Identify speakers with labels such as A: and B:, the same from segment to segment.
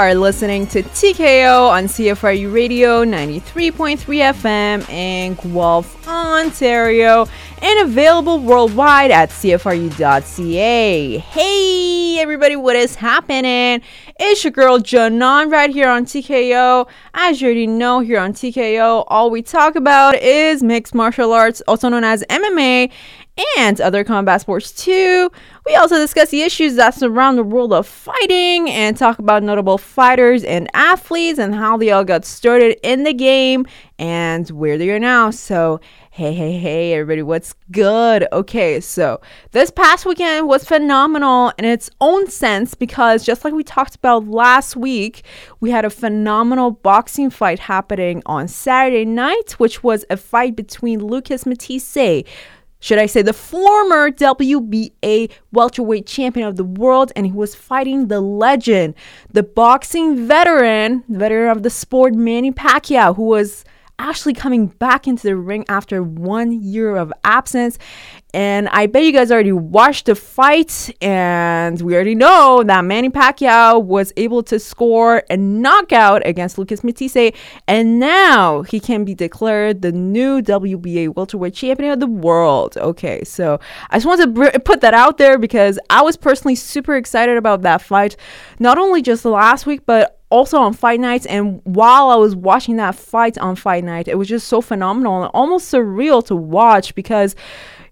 A: are listening to TKO on CFRU Radio 93.3 FM in Guelph, Ontario, and available worldwide at CFRU.ca. Hey, everybody, what is happening? It's your girl Janan right here on TKO. As you already know, here on TKO, all we talk about is mixed martial arts, also known as MMA and other combat sports too. We also discuss the issues that surround the world of fighting and talk about notable fighters and athletes and how they all got started in the game and where they are now. So, hey, hey, hey, everybody, what's good? Okay, so this past weekend was phenomenal in its own sense because just like we talked about last week, we had a phenomenal boxing fight happening on Saturday night, which was a fight between Lucas Matthysse should I say, the former WBA welterweight champion of the world, and he was fighting the legend, the boxing veteran, veteran of the sport, Manny Pacquiao, who was actually coming back into the ring after one year of absence. And I bet you guys already watched the fight, and we already know that Manny Pacquiao was able to score a knockout against Lucas Matthysse, and now he can be declared the new WBA welterweight champion of the world. Okay, so I just wanted to br- put that out there because I was personally super excited about that fight, not only just last week, but also on fight nights and while i was watching that fight on fight night it was just so phenomenal and almost surreal to watch because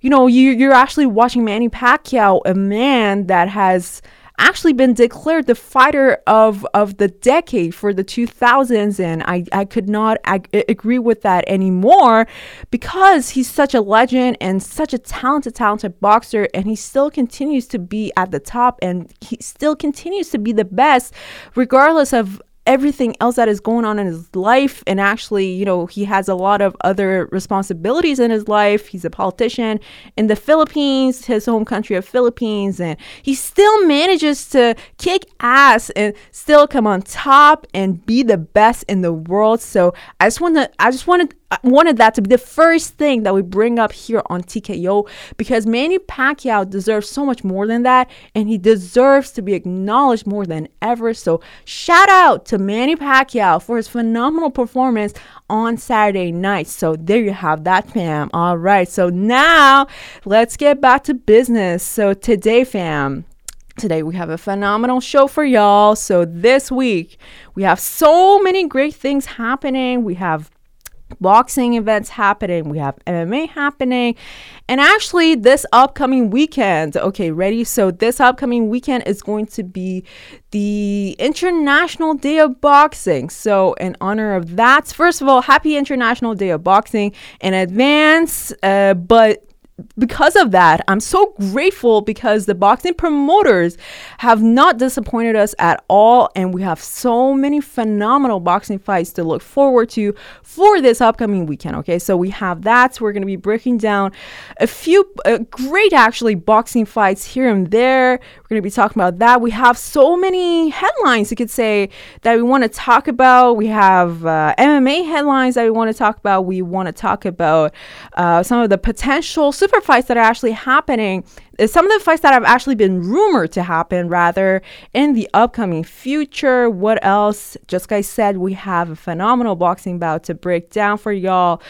A: you know you, you're actually watching manny pacquiao a man that has actually been declared the fighter of, of the decade for the 2000s. And I, I could not ag- agree with that anymore because he's such a legend and such a talented, talented boxer. And he still continues to be at the top and he still continues to be the best, regardless of everything else that is going on in his life. And actually, you know, he has a lot of other responsibilities in his life. He's a politician in the Philippines, his home country of Philippines, and he still manages to kick ass and still come on top and be the best in the world. So I just want to, I just wanted I wanted that to be the first thing that we bring up here on TKO because Manny Pacquiao deserves so much more than that and he deserves to be acknowledged more than ever. So, shout out to Manny Pacquiao for his phenomenal performance on Saturday night. So, there you have that, fam. All right, so now let's get back to business. So, today, fam, Today we have a phenomenal show for y'all. So this week we have so many great things happening. We have boxing events happening, we have MMA happening, and actually this upcoming weekend, okay, ready? So this upcoming weekend is going to be the International Day of Boxing. So in honor of that, first of all, happy International Day of Boxing in advance. Uh, but because of that, I'm so grateful because the boxing promoters have not disappointed us at all. And we have so many phenomenal boxing fights to look forward to for this upcoming weekend. Okay, so we have that. we're going to be breaking down a few uh, great, actually, boxing fights here and there. We're going to be talking about that. We have so many headlines, you could say, that we want to talk about. We have uh, MMA headlines that we want to talk about. We want to talk about uh, some of the potential super fights that are actually happening, some of the fights that have actually been rumored to happen rather in the upcoming future. What else? Just like I said, we have a phenomenal boxing bout to break down for y'all.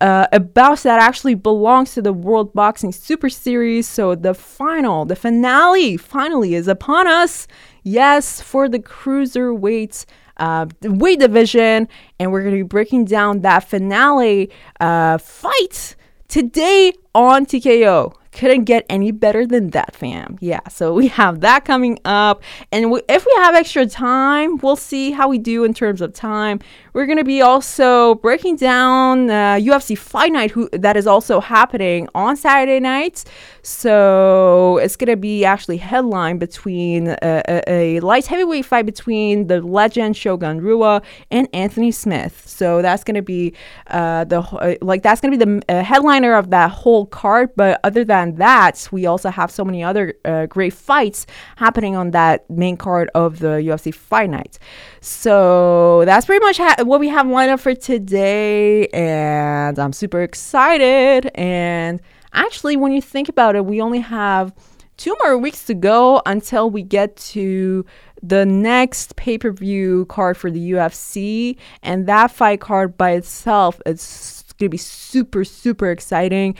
A: Uh, a bout that actually belongs to the World Boxing Super Series. So the final, the finale, finally is upon us. Yes, for the cruiserweight uh, weight division, and we're going to be breaking down that finale uh, fight today on TKO couldn't get any better than that, fam. Yeah, so we have that coming up. And we, if we have extra time, we'll see how we do in terms of time. We're going to be also breaking down uh, UFC Fight Night who, that is also happening on Saturday nights. So it's going to be actually headline between a, a, a, light heavyweight fight between the legend Shogun Rua and Anthony Smith. So that's going to be uh, the uh, like that's going to be the uh, headliner of that whole card. But other than than that, we also have so many other uh, great fights happening on that main card of the UFC Fight Night. So that's pretty much ha- what we have lined up for today, and I'm super excited. And actually, when you think about it, we only have two more weeks to go until we get to the next pay per view card for the UFC, and that fight card by itself is going to be super, super exciting.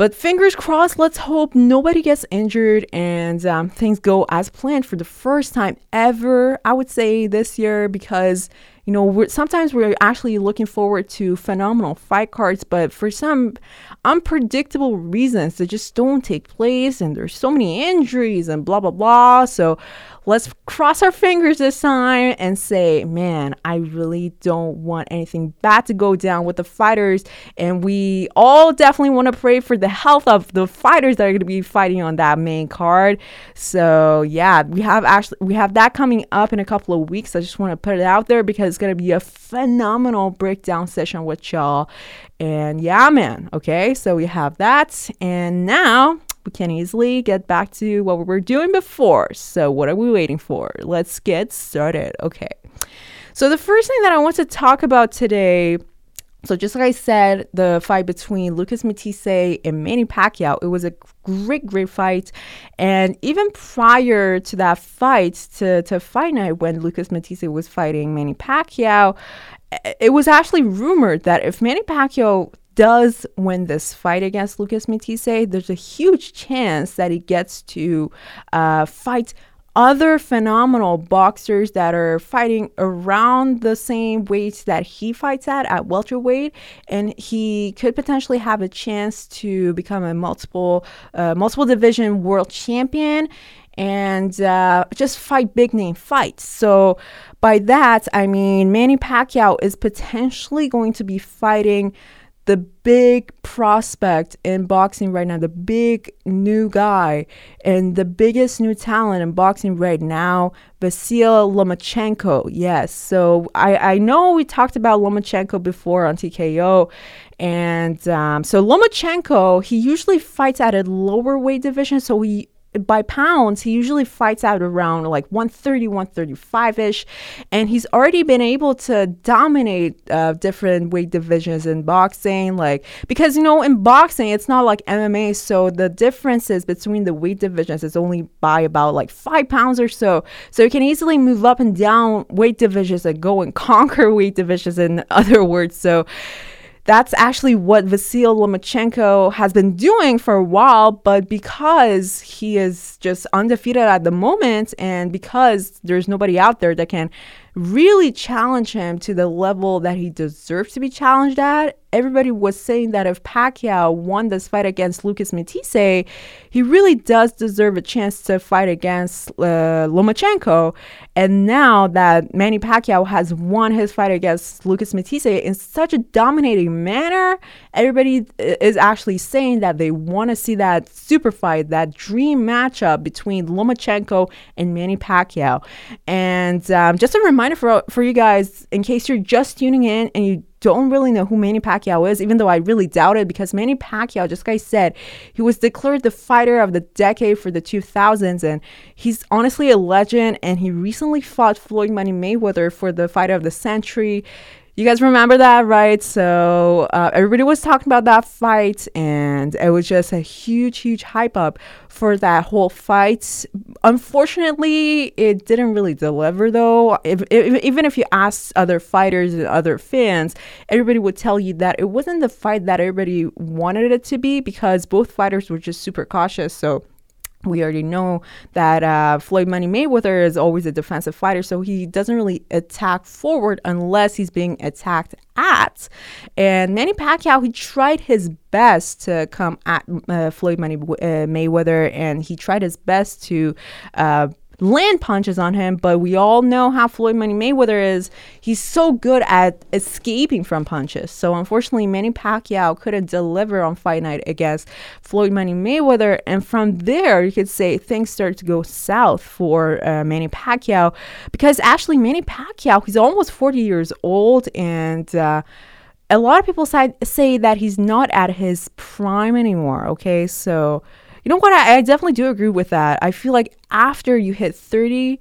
A: But fingers crossed, let's hope nobody gets injured and um, things go as planned for the first time ever, I would say, this year because you know, we're, sometimes we're actually looking forward to phenomenal fight cards, but for some unpredictable reasons, they just don't take place, and there's so many injuries and blah blah blah. So let's cross our fingers this time and say, man, I really don't want anything bad to go down with the fighters, and we all definitely want to pray for the health of the fighters that are going to be fighting on that main card. So yeah, we have actually we have that coming up in a couple of weeks. I just want to put it out there because it's going to be a phenomenal breakdown session with y'all. And yeah, man. Okay, so we have that. And now we can easily get back to what we were doing before. So, what are we waiting for? Let's get started. Okay. So, the first thing that I want to talk about today so just like I said, the fight between Lucas Matthysse and Manny Pacquiao, it was a great, great fight. And even prior to that fight, to, to fight night when Lucas Matthysse was fighting Manny Pacquiao, it was actually rumored that if Manny Pacquiao does win this fight against Lucas Matthysse, there's a huge chance that he gets to uh, fight other phenomenal boxers that are fighting around the same weight that he fights at at welterweight. And he could potentially have a chance to become a multiple uh, multiple division world champion and uh, just fight big name fights. So by that i mean manny pacquiao is potentially going to be fighting the big prospect in boxing right now, the big new guy and the biggest new talent in boxing right now, Vasil Lomachenko. Yes. So I, I know we talked about Lomachenko before on TKO. And um, so Lomachenko, he usually fights at a lower weight division. So he by pounds, he usually fights out around like 130, 135 ish. And he's already been able to dominate uh, different weight divisions in boxing. Like, because, you know, in boxing, it's not like MMA. So the differences between the weight divisions is only by about like five pounds or so. So you can easily move up and down weight divisions and go and conquer weight divisions, in other words. So, that's actually what Vasil Lomachenko has been doing for a while, but because he is just undefeated at the moment and because there's nobody out there that can really challenge him to the level that he deserves to be challenged at. Everybody was saying that if Pacquiao won this fight against Lucas Matthysse, he really does deserve a chance to fight against uh, Lomachenko. And now that Manny Pacquiao has won his fight against Lucas Matthysse in such a dominating manner, everybody is actually saying that they want to see that super fight, that dream matchup between Lomachenko and Manny Pacquiao. And um, just a reminder reminder for for you guys, in case you're just tuning in and you don't really know who Manny Pacquiao is, even though I really doubt it, because Manny Pacquiao, just like I said, he was declared the fighter of the decade for the 2000s, and he's honestly a legend. And he recently fought Floyd Money Mayweather for the fighter of the century. You guys remember that, right? So uh, everybody was talking about that fight, and it was just a huge, huge hype up for that whole fight. Unfortunately, it didn't really deliver, though. If, if, even if you ask other fighters and other fans, everybody would tell you that it wasn't the fight that everybody wanted it to be because both fighters were just super cautious. So we already know that uh, Floyd Money Mayweather is always a defensive fighter, so he doesn't really attack forward unless he's being attacked at. And Manny Pacquiao, he tried his best to come at uh, Floyd Money uh, Mayweather, and he tried his best to uh, land punches on him, but we all know how Floyd Money Mayweather is. He's so good at escaping from punches. So unfortunately, Manny Pacquiao couldn't deliver on fight night against Floyd Money Mayweather, and from there you could say things started to go south for uh, Manny Pacquiao because actually Manny Pacquiao he's almost 40 years old and. Uh, a lot of people say, say that he's not at his prime anymore. Okay, so you know what? I, I definitely do agree with that. I feel like after you hit 30,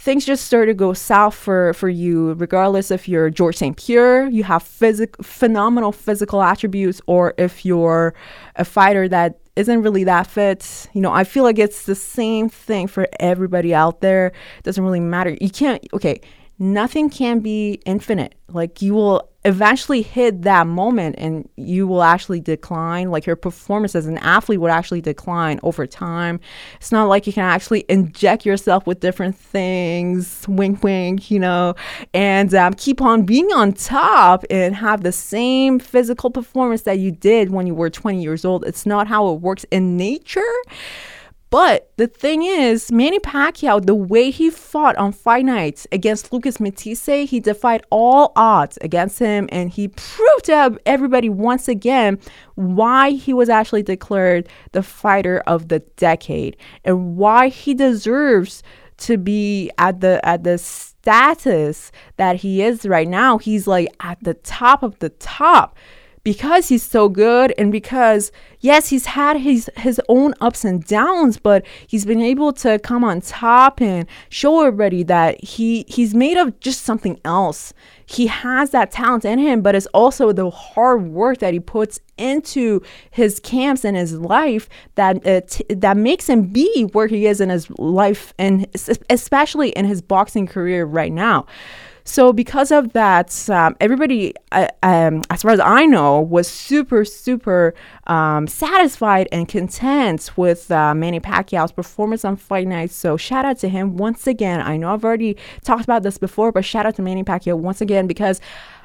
A: things just start to go south for for you regardless if you're george st pierre you have physic phenomenal physical attributes or if you're a fighter that isn't really that fit you know i feel like it's the same thing for everybody out there it doesn't really matter you can't okay nothing can be infinite. Like you will eventually hit that moment and you will actually decline. Like your performance as an athlete would actually decline over time. It's not like you can actually inject yourself with different things, wink, wink, you know, and um, keep on being on top and have the same physical performance that you did when you were 20 years old. It's not how it works in nature. But the thing is, Manny Pacquiao, the way he fought on fight nights against Lucas Matthysse, he defied all odds against him and he proved to everybody once again why he was actually declared the fighter of the decade and why he deserves to be at the at the status that he is right now. He's like at the top of the top because he's so good and because yes he's had his his own ups and downs but he's been able to come on top and show everybody that he he's made of just something else. He has that talent in him but it's also the hard work that he puts into his camps and his life that uh, that makes him be where he is in his life and especially in his boxing career right now so because of that, um, everybody, uh, um, as far as I know, was super, super um, satisfied and content with uh, Manny Pacquiao's performance on Fight Night. So shout out to him once again. I know I've already talked about this before, but shout out to Manny Pacquiao once again because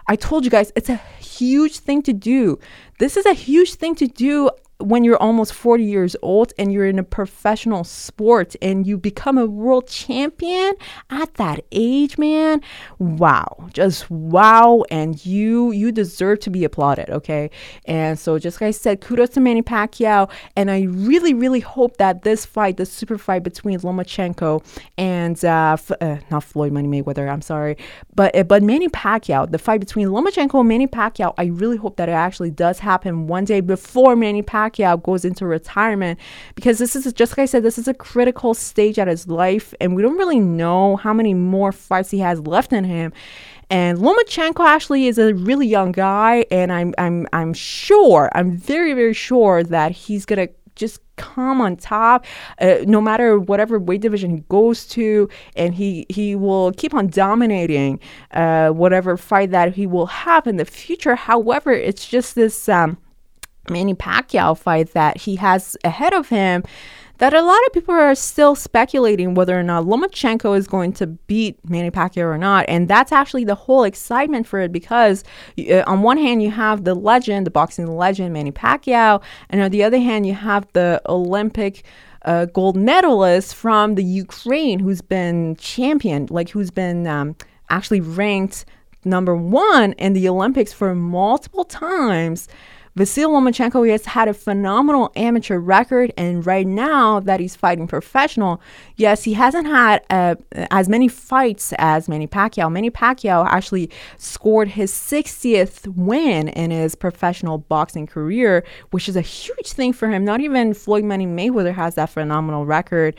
A: I told you guys it's a huge thing to do. This is a huge thing to do when you're almost 40 years old and you're in a professional sport and you become a world champion at that age man wow just wow and you you deserve to be applauded okay? And so just like i said kudos to manny pacquiao and i really really hope that this fight the super fight between lomachenko and uh, F- uh not floyd money mayweather i'm sorry but uh, but manny pacquiao the fight between lomachenko and manny pacquiao i really hope that it actually does happen one day before manny pacquiao Pacquiao goes into retirement because this is just like I said, this is a critical stage at his life, and we don't really know how many more fights he has left in him. And Lomachenko actually is a really young guy, and I'm I'm I'm sure, I'm very very sure that he's gonna just come on top uh, no matter whatever weight division he goes to and he he will keep on dominating uh, whatever fight that he will have in the future however it's just this um, Manny Pacquiao fight that he has ahead of him that a lot of people are still speculating whether or not Lomachenko is going to beat Manny Pacquiao or not. And that's actually the whole excitement for it because uh, on one hand, you have the legend, the boxing legend, Manny Pacquiao. And on the other hand, you have the Olympic uh, gold medalist from the Ukraine who's been championed, like who's been um, actually ranked number one in the Olympics for multiple times. Vasil Lomachenko has had a phenomenal amateur record, and right now that he's fighting professional, yes, he hasn't had uh, as many fights as Manny Pacquiao. Manny Pacquiao actually scored his 60th win in his professional boxing career, which is a huge thing for him. Not even Floyd Money Mayweather has that phenomenal record.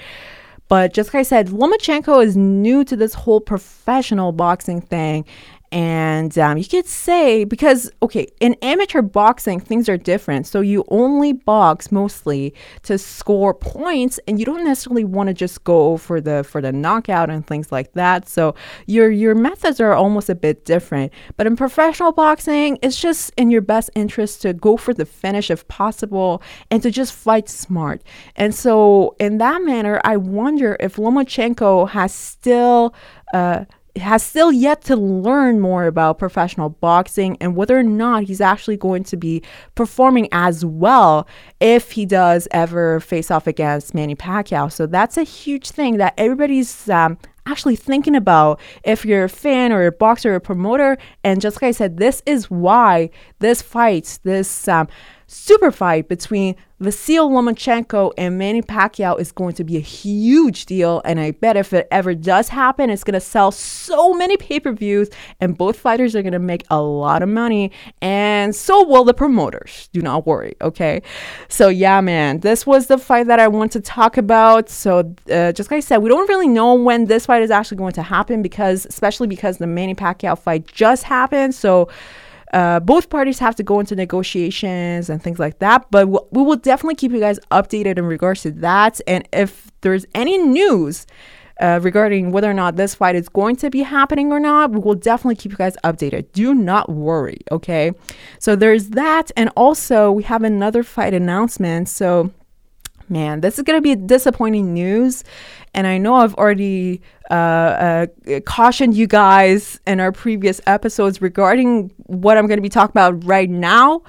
A: But just like I said, Lomachenko is new to this whole professional boxing thing. And um, you could say, because, okay, in amateur boxing, things are different. So you only box mostly to score points, and you don't necessarily want to just go for the for the knockout and things like that. So your your methods are almost a bit different. But in professional boxing, it's just in your best interest to go for the finish if possible and to just fight smart. And so in that manner, I wonder if Lomachenko has still uh, has still yet to learn more about professional boxing and whether or not he's actually going to be performing as well if he does ever face off against Manny Pacquiao. So that's a huge thing that everybody's um, actually thinking about if you're a fan or a boxer or a promoter. And just like I said, this is why this fight, this um, super fight between Vasil Lomachenko and Manny Pacquiao is going to be a huge deal. And I bet if it ever does happen, it's going to sell so many pay per views, and both fighters are going to make a lot of money. And so will the promoters. Do not worry. Okay. So, yeah, man, this was the fight that I want to talk about. So, uh, just like I said, we don't really know when this fight fight is actually going to happen because, especially because the Manny Pacquiao fight just happened. So, uh, both parties have to go into negotiations and things like that. But w- we will definitely keep you guys updated in regards to that. And if there's any news uh, regarding whether or not this fight is going to be happening or not, we will definitely keep you guys updated. Do not worry, okay? So there's that. And also, we have another fight announcement. So, man, this is going to be disappointing news. And I know I've already uh, uh, cautioned you guys in our previous episodes regarding what I'm going to be talking about right now.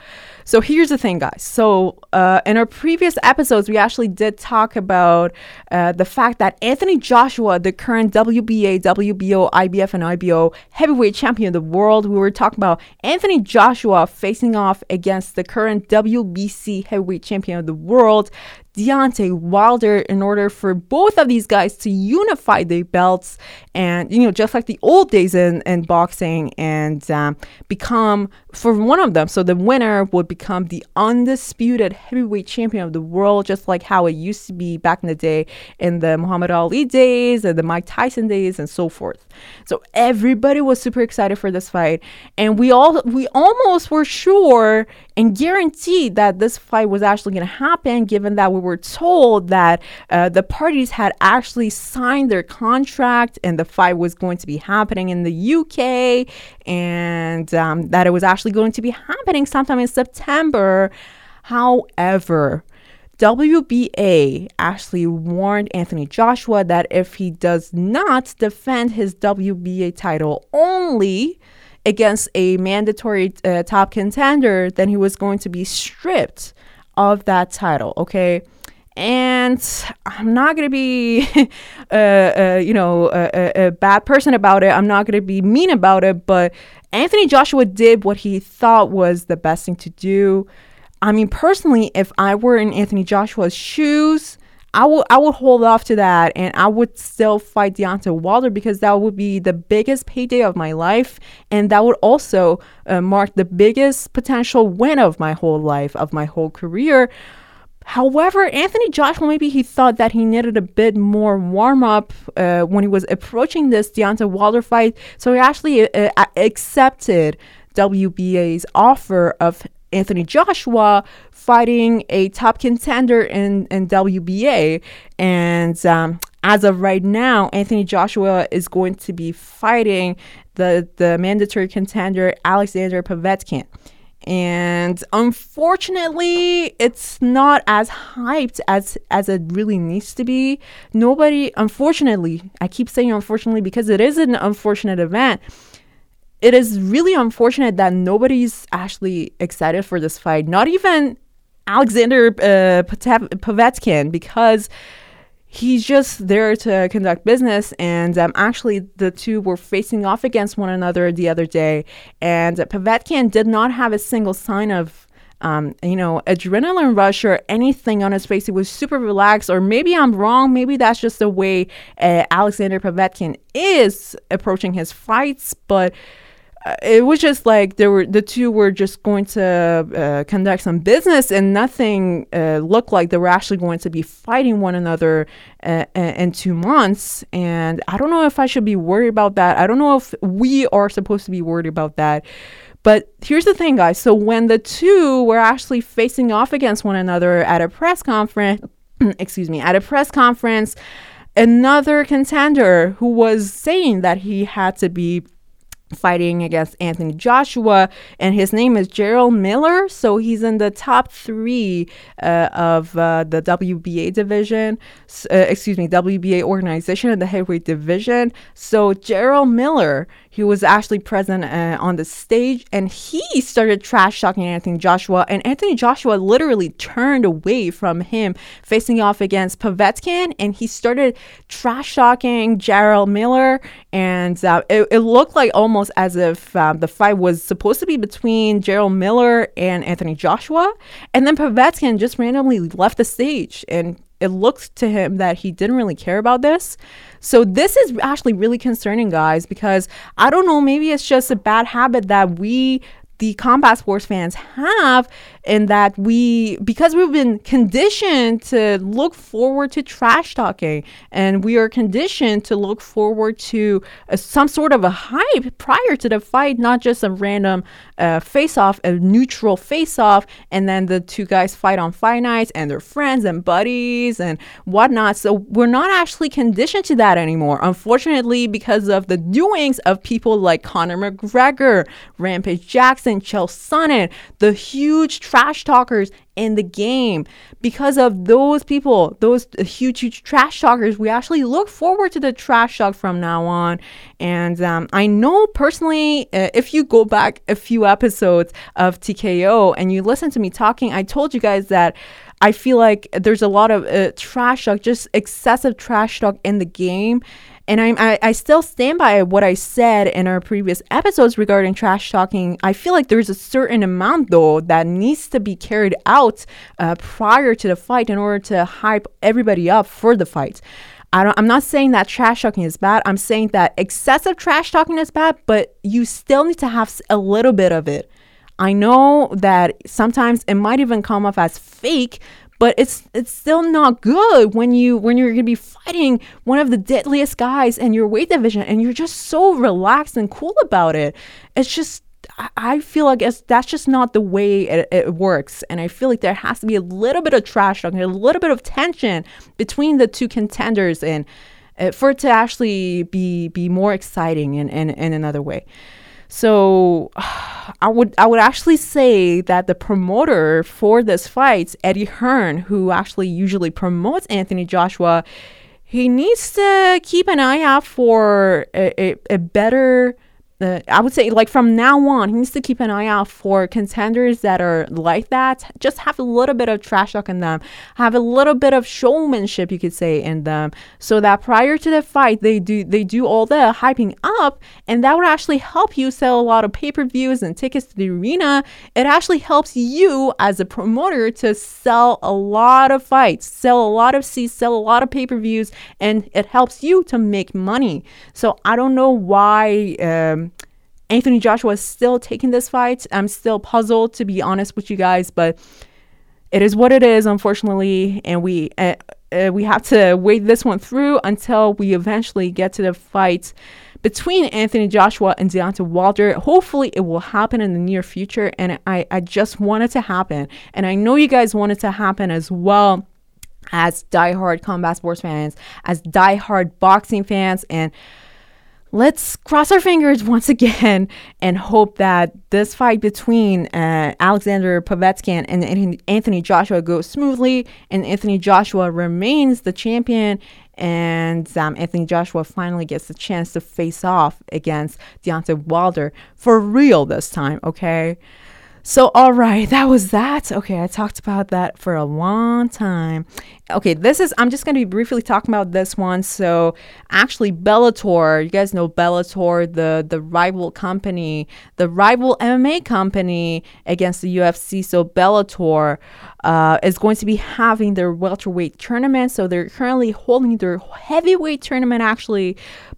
A: So here's the thing, guys. So uh, in our previous episodes, we actually did talk about uh, the fact that Anthony Joshua, the current WBA, WBO, IBF, and IBO heavyweight champion of the world, we were talking about Anthony Joshua facing off against the current WBC heavyweight champion of the world, Deontay Wilder in order for both of these guys to unify their belts and, you know, just like the old days in, in boxing and um, become, for one of them, so the winner would become the undisputed heavyweight champion of the world, just like how it used to be back in the day in the Muhammad Ali days and the Mike Tyson days and so forth. So everybody was super excited for this fight. And we all, we almost were sure and guaranteed that this fight was actually going to happen, given that we were told that uh, the parties had actually signed their contract and the fight was going to be happening in the UK and um, that it was actually going to be happening sometime in September. However, WBA actually warned Anthony Joshua that if he does not defend his WBA title only against a mandatory uh, top contender, then he was going to be stripped of that title. Okay. And I'm not going to be, uh, uh, you know, a, a, bad person about it. I'm not going to be mean about it. But Anthony Joshua did what he thought was the best thing to do. I mean, personally, if I were in Anthony Joshua's shoes, I would I would hold off to that and I would still fight Deontay Wilder because that would be the biggest payday of my life and that would also uh, mark the biggest potential win of my whole life of my whole career. However, Anthony Joshua maybe he thought that he needed a bit more warm up uh, when he was approaching this Deontay Wilder fight, so he actually uh, accepted WBA's offer of Anthony Joshua fighting a top contender in, in WBA. And um, as of right now, Anthony Joshua is going to be fighting the, the mandatory contender Alexander Povetkin. And unfortunately, it's not as hyped as as it really needs to be. Nobody, unfortunately, I keep saying unfortunately because it is an unfortunate event it is really unfortunate that nobody's actually excited for this fight. Not even Alexander uh, Povetkin, because he's just there to conduct business. And um, actually, the two were facing off against one another the other day. And Povetkin did not have a single sign of um, you know, adrenaline rush or anything on his face. He was super relaxed, or maybe I'm wrong. Maybe that's just the way uh, Alexander Povetkin is approaching his fights. But it was just like there were the two were just going to uh, conduct some business and nothing uh, looked like they were actually going to be fighting one another uh, in two months. And i don't know if i should be worried about that. I don't know if we are supposed to be worried about that. But here's the thing guys. So when the two were actually facing off against one another at a press conference excuse me at a press conference another contender who was saying that he had to be fighting against Anthony Joshua, and his name is Jarrell Miller. So he's in the top three uh, of uh, the WBA division, uh, excuse me, WBA organization in the heavyweight division. So Jarrell Miller, he was actually present uh, on the stage and he started trash talking Anthony Joshua. And Anthony Joshua literally turned away from him facing off against Povetkin and he started trash talking Jarrell Miller. And uh, it, it, looked like almost as if um, the fight was supposed to be between Jarrell Miller and Anthony Joshua. And then Povetkin just randomly left the stage and it looked to him that he didn't really care about this. So this is actually really concerning, guys, because I don't know, maybe it's just a bad habit that we the combat sports fans have in that we because we've been conditioned to look forward to trash talking and we are conditioned to look forward to a, some sort of a hype prior to the fight not just a random uh, face off a neutral face off and then the two guys fight on fight nights and they're friends and buddies and whatnot. So we're not actually conditioned to that anymore. Unfortunately because of the doings of people like conor mcgregor rampage jackson Jackson, Chael Sonnen, the huge trash talkers in the game. Because of those people, those huge, huge trash talkers, we actually look forward to the trash talk from now on. And um, I know personally, uh, if you go back a few episodes of TKO and you listen to me talking, I told you guys that. I feel like there's a lot of uh, trash talk, just excessive trash talk in the game and I'm, I, I still stand by what I said in our previous episodes regarding trash talking. I feel like there's a certain amount, though, that needs to be carried out uh, prior to the fight in order to hype everybody up for the fight. I don't, I'm not saying that trash talking is bad. I'm saying that excessive trash talking is bad, but you still need to have a little bit of it. I know that sometimes it might even come off as fake, but it's it's still not good when you when you're gonna be fighting one of the deadliest guys in your weight division and you're just so relaxed and cool about it. It's just I feel like that's just not the way it, it, works. And I feel like there has to be a little bit of trash talking, a little bit of tension between the two contenders and uh, for it to actually be be more exciting in, in, in another way. So I would I would actually say that the promoter for this fight, Eddie Hearn, who actually usually promotes Anthony Joshua, he needs to keep an eye out for a, a, a better uh, I would say like from now on, he needs to keep an eye out for contenders that are like that. Just have a little bit of trash talk in them, have a little bit of showmanship, you could say, in them, so that prior to the fight, they do they do all the hyping up, and that would actually help you sell a lot of pay per views and tickets to the arena. It actually helps you as a promoter to sell a lot of fights, sell a lot of seats, sell a lot of pay per views, and it helps you to make money. So I don't know why. Um, Anthony Joshua is still taking this fight. I'm still puzzled, to be honest with you guys, but it is what it is, unfortunately, and we uh, uh, we have to wait this one through until we eventually get to the fight between Anthony Joshua and Deontay Wilder. Hopefully, it will happen in the near future, and I I just want it to happen, and I know you guys want it to happen as well as diehard combat sports fans, as diehard boxing fans, and let's cross our fingers once again and hope that this fight between uh, Alexander Povetkin and Anthony Joshua goes smoothly and Anthony Joshua remains the champion and um, Anthony Joshua finally gets the chance to face off against Deontay Wilder for real this time, okay? So, all right, that was that. Okay, I talked about that for a long time. Okay, this is, I'm just going to be briefly talking about this one. So, actually, Bellator, you guys know Bellator, the, the rival company, the rival MMA company against the UFC. So, Bellator uh, is going to be having their welterweight tournament. So, they're currently holding their heavyweight tournament actually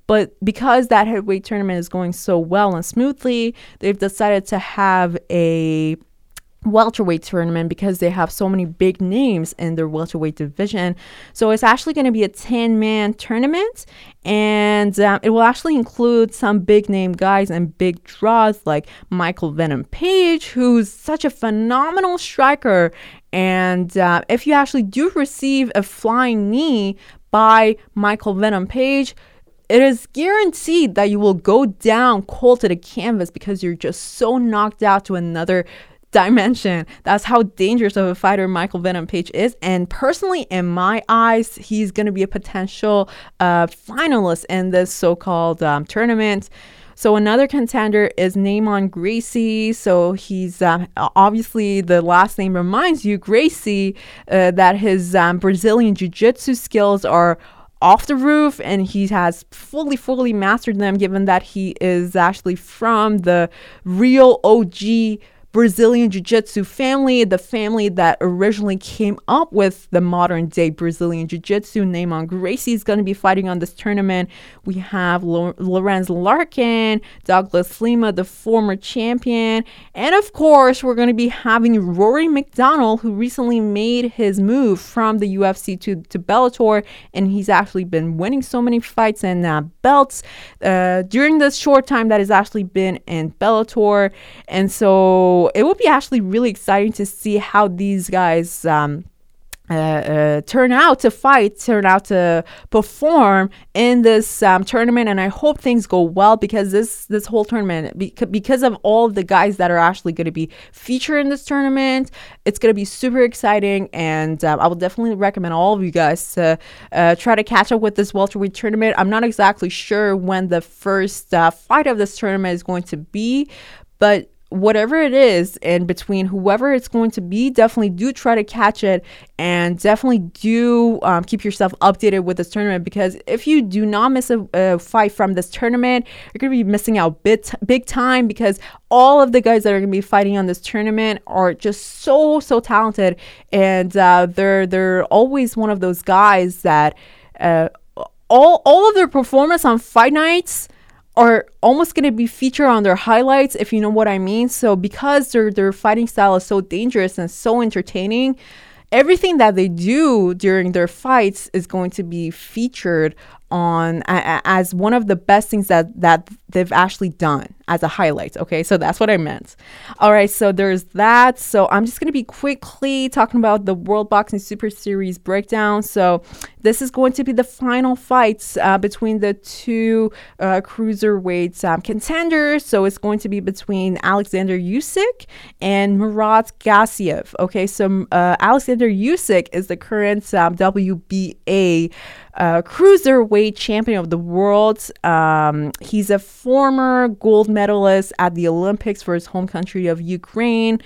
A: but because that heavyweight tournament is going so well and smoothly, they've decided to have a welterweight tournament because they have so many big names in their welterweight division. So it's actually going to be a 10 man tournament and um, it will actually include some big name guys and big draws like Michael Venom Page, who's such a phenomenal striker. And uh, if you actually do receive a flying knee by Michael Venom Page, it is guaranteed that you will go down cold to the canvas because you're just so knocked out to another dimension. That's how dangerous of a fighter Michael Venom Page is. And personally, in my eyes, he's going to be a potential uh, finalist in this so called um, tournament. So another contender is Neiman Gracie. So he's um, obviously the last name reminds you, Gracie, uh, that his um, Brazilian Jiu Jitsu skills are off the roof and he has fully fully mastered them given that he is actually from the real OG Brazilian Jiu Jitsu family, the family that originally came up with the modern day Brazilian Jiu Jitsu. Neiman Gracie is going to be fighting on this tournament. We have Lorenz Larkin, Douglas Lima, the former champion, and of course, we're going to be having Rory MacDonald, who recently made his move from the UFC to, to Bellator, and he's actually been winning so many fights and uh, belts uh, during this short time that has actually been in Bellator. And so it will be actually really exciting to see how these guys. Um, uh, uh, turn out to fight, turn out to perform in this um, tournament, and I hope things go well because this this whole tournament, beca- because of all of the guys that are actually going to be featured in this tournament, it's going to be super exciting, and um, I will definitely recommend all of you guys to uh, try to catch up with this welterweight tournament. I'm not exactly sure when the first uh, fight of this tournament is going to be, but whatever it is and between whoever it's going to be definitely do try to catch it and definitely do um, keep yourself updated with this tournament because if you do not miss a, a fight from this tournament you're going to be missing out big, big time because all of the guys that are going to be fighting on this tournament are just so so talented and uh, they're they're always one of those guys that uh, all all of their performance on fight nights are almost going to be featured on their highlights if you know what I mean. So because their their fighting style is so dangerous and so entertaining, everything that they do during their fights is going to be featured on a, as one of the best things that that they've actually done as a highlight. Okay, so that's what I meant. All right, so there's that. So I'm just gonna be quickly talking about the World Boxing Super Series breakdown. So this is going to be the final fights uh, between the two uh, cruiserweight um, contenders. So it's going to be between Alexander Usyk and Murat Gassiev. Okay, so uh, Alexander Usyk is the current um, WBA uh, cruiserweight champion of the world. Um, he's a former gold medalist at the Olympics for his home country of Ukraine.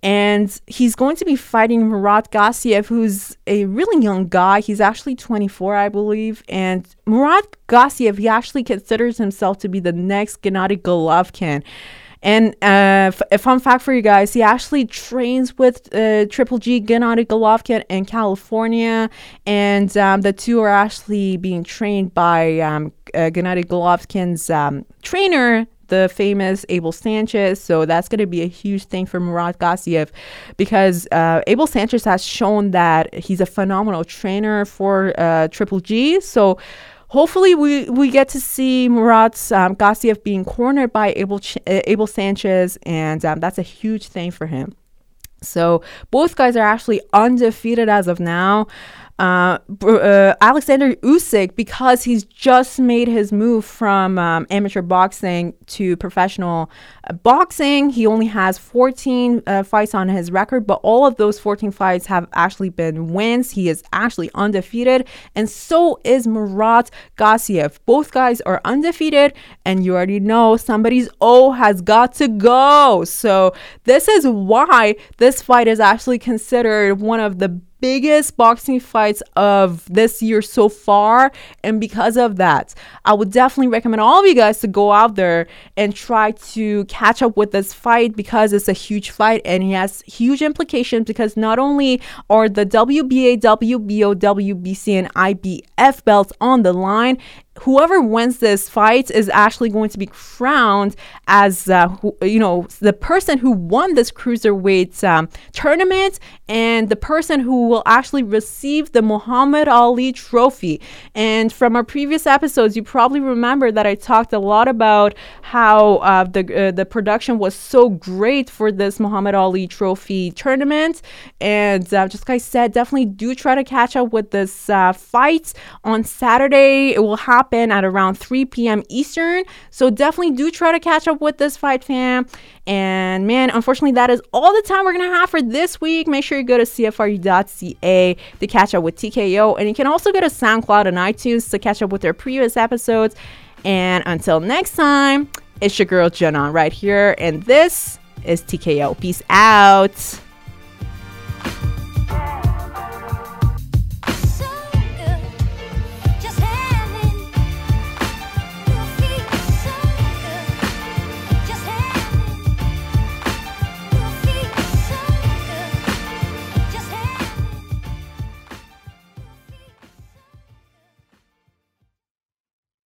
A: And he's going to be fighting Murat Gassiev, who's a really young guy. He's actually 24, I believe. And Murat Gassiev, he actually considers himself to be the next Gennady Golovkin. And uh, f- a fun fact for you guys, he actually trains with uh, Triple G Gennady Golovkin in California, and um, the two are actually being trained by um, uh, Gennady Golovkin's um, trainer, the famous Abel Sanchez. So that's going to be a huge thing for Murat Gassiev because uh, Abel Sanchez has shown that he's a phenomenal trainer for uh, Triple G. So hopefully we, we get to see Murat um, Gassiev being cornered by Abel, Ch- uh, Abel Sanchez, and um, that's a huge thing for him. So both guys are actually undefeated as of now. Uh, uh, Alexander Usyk, because he's just made his move from um, amateur boxing to professional uh, boxing, he only has 14 uh, fights on his record, but all of those 14 fights have actually been wins. He is actually undefeated, and so is Murat Gassiev. Both guys are undefeated, and you already know somebody's O has got to go. So, this is why this fight is actually considered one of the biggest boxing fights of this year so far. And because of that, I would definitely recommend all of you guys to go out there and try to catch up with this fight because it's a huge fight and it has huge implications because not only are the WBA, WBO, WBC, and IBF belts on the line, whoever wins this fight is actually going to be crowned as uh, who, you know the person who won this cruiserweight um, tournament and the person who will actually receive the Muhammad Ali trophy. And from our previous episodes, you probably remember that I talked a lot about how uh, the uh, the production was so great for this Muhammad Ali trophy tournament. And uh, just like I said, definitely do try to catch up with this uh, fight on Saturday. It will happen happen at around 3 p.m. Eastern. So definitely do try to catch up with this fight, fam. And man, unfortunately, that is all the time we're going to have for this week. Make sure you go to CFRU.ca to catch up with TKO. And you can also go to SoundCloud and iTunes to catch up with their previous episodes. And until next time, it's your girl Jenna right here. And this is TKO. Peace out.